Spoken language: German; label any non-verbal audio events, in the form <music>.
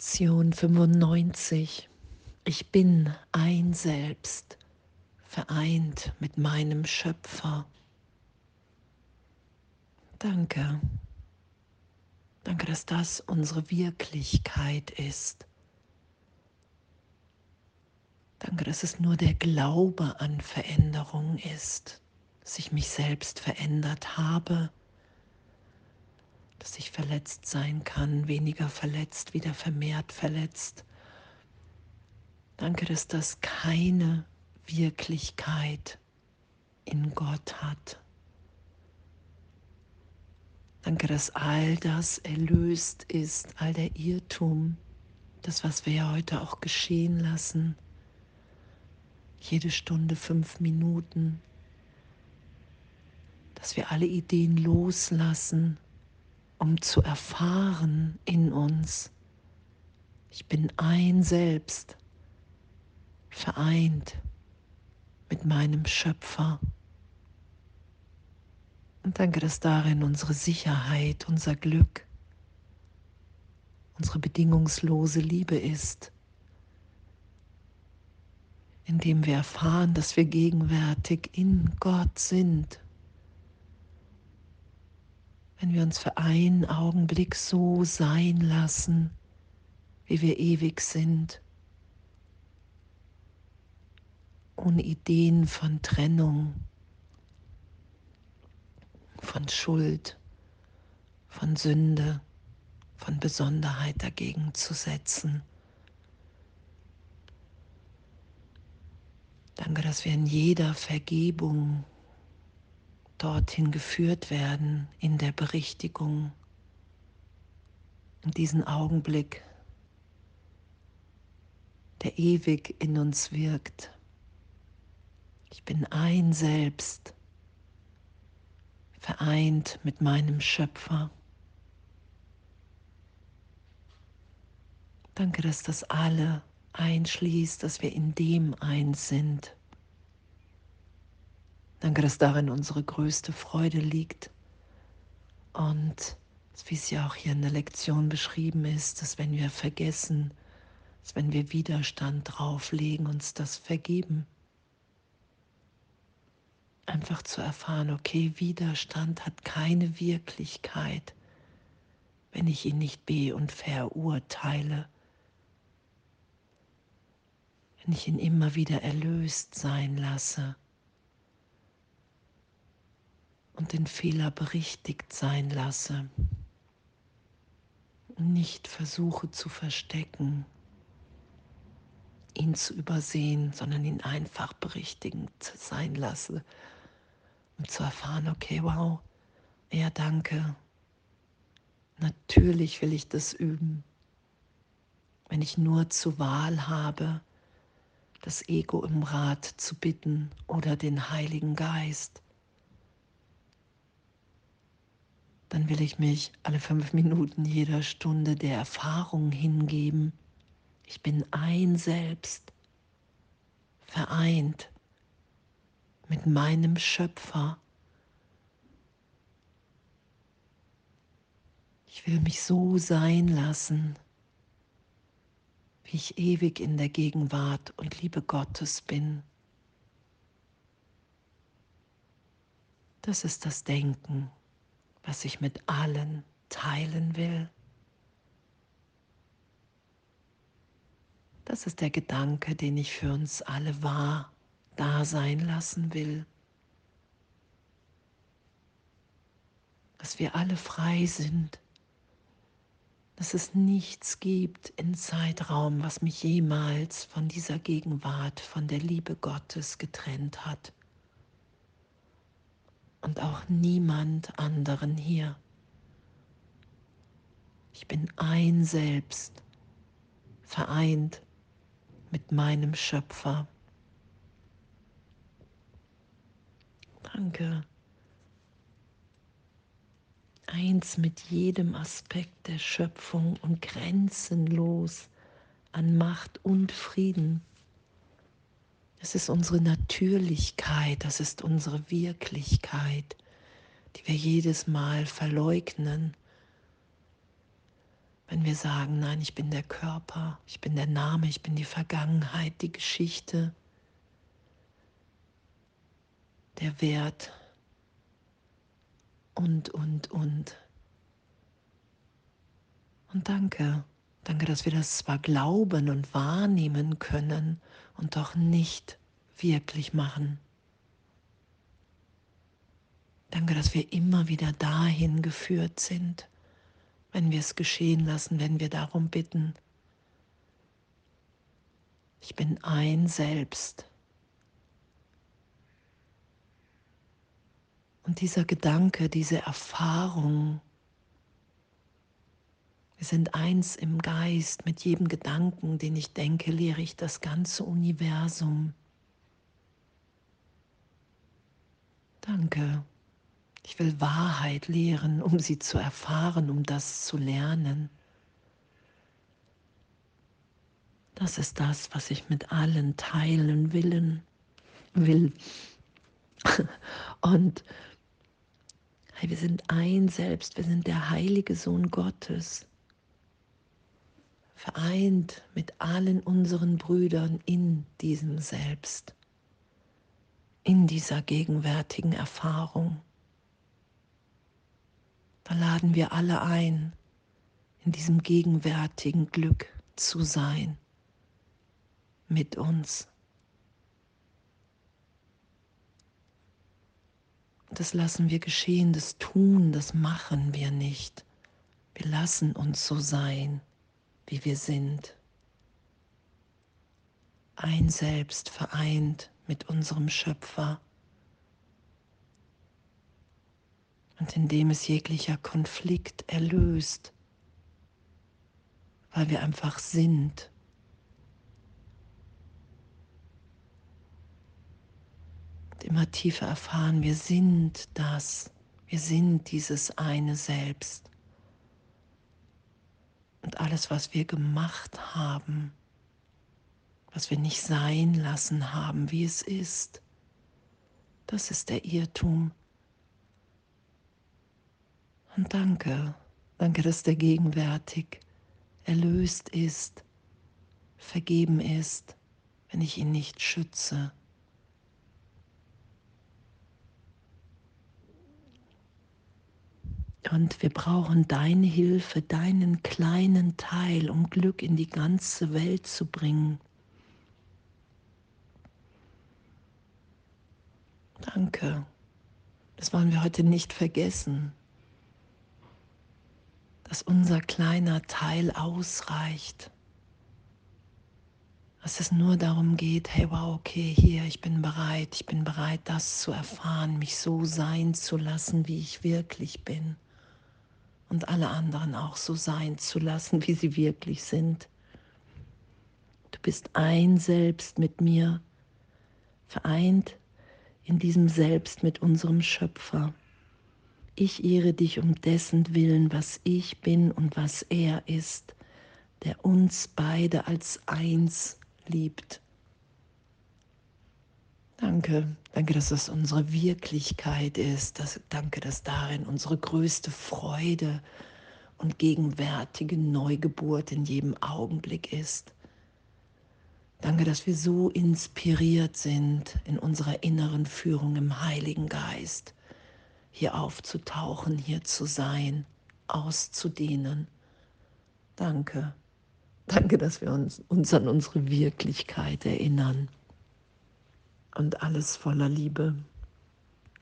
Lektion 95. Ich bin ein Selbst, vereint mit meinem Schöpfer. Danke. Danke, dass das unsere Wirklichkeit ist. Danke, dass es nur der Glaube an Veränderung ist, dass ich mich selbst verändert habe dass ich verletzt sein kann, weniger verletzt, wieder vermehrt verletzt. Danke, dass das keine Wirklichkeit in Gott hat. Danke, dass all das erlöst ist, all der Irrtum, das, was wir ja heute auch geschehen lassen. Jede Stunde fünf Minuten, dass wir alle Ideen loslassen um zu erfahren in uns, ich bin ein Selbst, vereint mit meinem Schöpfer. Und danke, dass darin unsere Sicherheit, unser Glück, unsere bedingungslose Liebe ist, indem wir erfahren, dass wir gegenwärtig in Gott sind wenn wir uns für einen Augenblick so sein lassen, wie wir ewig sind, ohne Ideen von Trennung, von Schuld, von Sünde, von Besonderheit dagegen zu setzen. Danke, dass wir in jeder Vergebung dorthin geführt werden in der Berichtigung, in diesen Augenblick, der ewig in uns wirkt. Ich bin ein Selbst, vereint mit meinem Schöpfer. Danke, dass das alle einschließt, dass wir in dem eins sind. Danke, dass darin unsere größte Freude liegt. Und wie es ja auch hier in der Lektion beschrieben ist, dass wenn wir vergessen, dass wenn wir Widerstand drauflegen, uns das vergeben. Einfach zu erfahren, okay, Widerstand hat keine Wirklichkeit, wenn ich ihn nicht be- und verurteile, wenn ich ihn immer wieder erlöst sein lasse und den Fehler berichtigt sein lasse. Nicht versuche zu verstecken, ihn zu übersehen, sondern ihn einfach berichtigend sein lasse, um zu erfahren, okay, wow, ja, danke. Natürlich will ich das üben. Wenn ich nur zur Wahl habe, das Ego im Rat zu bitten oder den Heiligen Geist, dann will ich mich alle fünf Minuten jeder Stunde der Erfahrung hingeben. Ich bin ein Selbst, vereint mit meinem Schöpfer. Ich will mich so sein lassen, wie ich ewig in der Gegenwart und Liebe Gottes bin. Das ist das Denken was ich mit allen teilen will. Das ist der Gedanke, den ich für uns alle wahr da sein lassen will. Dass wir alle frei sind, dass es nichts gibt in Zeitraum, was mich jemals von dieser Gegenwart, von der Liebe Gottes getrennt hat und auch niemand anderen hier. Ich bin ein Selbst, vereint mit meinem Schöpfer. Danke. Eins mit jedem Aspekt der Schöpfung und grenzenlos an Macht und Frieden. Es ist unsere Natürlichkeit, das ist unsere Wirklichkeit, die wir jedes Mal verleugnen, wenn wir sagen, nein, ich bin der Körper, ich bin der Name, ich bin die Vergangenheit, die Geschichte, der Wert und, und, und. Und danke, danke, dass wir das zwar glauben und wahrnehmen können und doch nicht wirklich machen. Danke, dass wir immer wieder dahin geführt sind wenn wir es geschehen lassen, wenn wir darum bitten. Ich bin ein Selbst. Und dieser Gedanke, diese Erfahrung, wir sind eins im Geist, mit jedem Gedanken, den ich denke, lehre ich das ganze Universum. Danke. Ich will Wahrheit lehren, um sie zu erfahren, um das zu lernen. Das ist das, was ich mit allen teilen willen, will. <laughs> Und hey, wir sind ein Selbst, wir sind der heilige Sohn Gottes, vereint mit allen unseren Brüdern in diesem Selbst, in dieser gegenwärtigen Erfahrung. Da laden wir alle ein, in diesem gegenwärtigen Glück zu sein mit uns. Das lassen wir geschehen, das tun, das machen wir nicht. Wir lassen uns so sein, wie wir sind. Ein Selbst vereint mit unserem Schöpfer. und indem es jeglicher Konflikt erlöst, weil wir einfach sind. Und immer tiefer erfahren, wir sind das, wir sind dieses eine Selbst. Und alles, was wir gemacht haben, was wir nicht sein lassen haben, wie es ist, das ist der Irrtum. Und danke, danke, dass der gegenwärtig erlöst ist, vergeben ist, wenn ich ihn nicht schütze. Und wir brauchen deine Hilfe, deinen kleinen Teil, um Glück in die ganze Welt zu bringen. Danke. Das wollen wir heute nicht vergessen dass unser kleiner Teil ausreicht. Dass es nur darum geht, hey, wow, okay, hier, ich bin bereit, ich bin bereit, das zu erfahren, mich so sein zu lassen, wie ich wirklich bin. Und alle anderen auch so sein zu lassen, wie sie wirklich sind. Du bist ein Selbst mit mir, vereint in diesem Selbst mit unserem Schöpfer. Ich ehre dich um dessen Willen, was ich bin und was er ist, der uns beide als eins liebt. Danke, danke, dass das unsere Wirklichkeit ist. Das, danke, dass darin unsere größte Freude und gegenwärtige Neugeburt in jedem Augenblick ist. Danke, dass wir so inspiriert sind in unserer inneren Führung im Heiligen Geist hier aufzutauchen, hier zu sein, auszudehnen. Danke. Danke, dass wir uns, uns an unsere Wirklichkeit erinnern. Und alles voller Liebe.